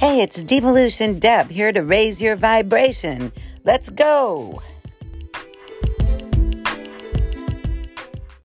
Hey, it's Devolution Deb here to raise your vibration. Let's go!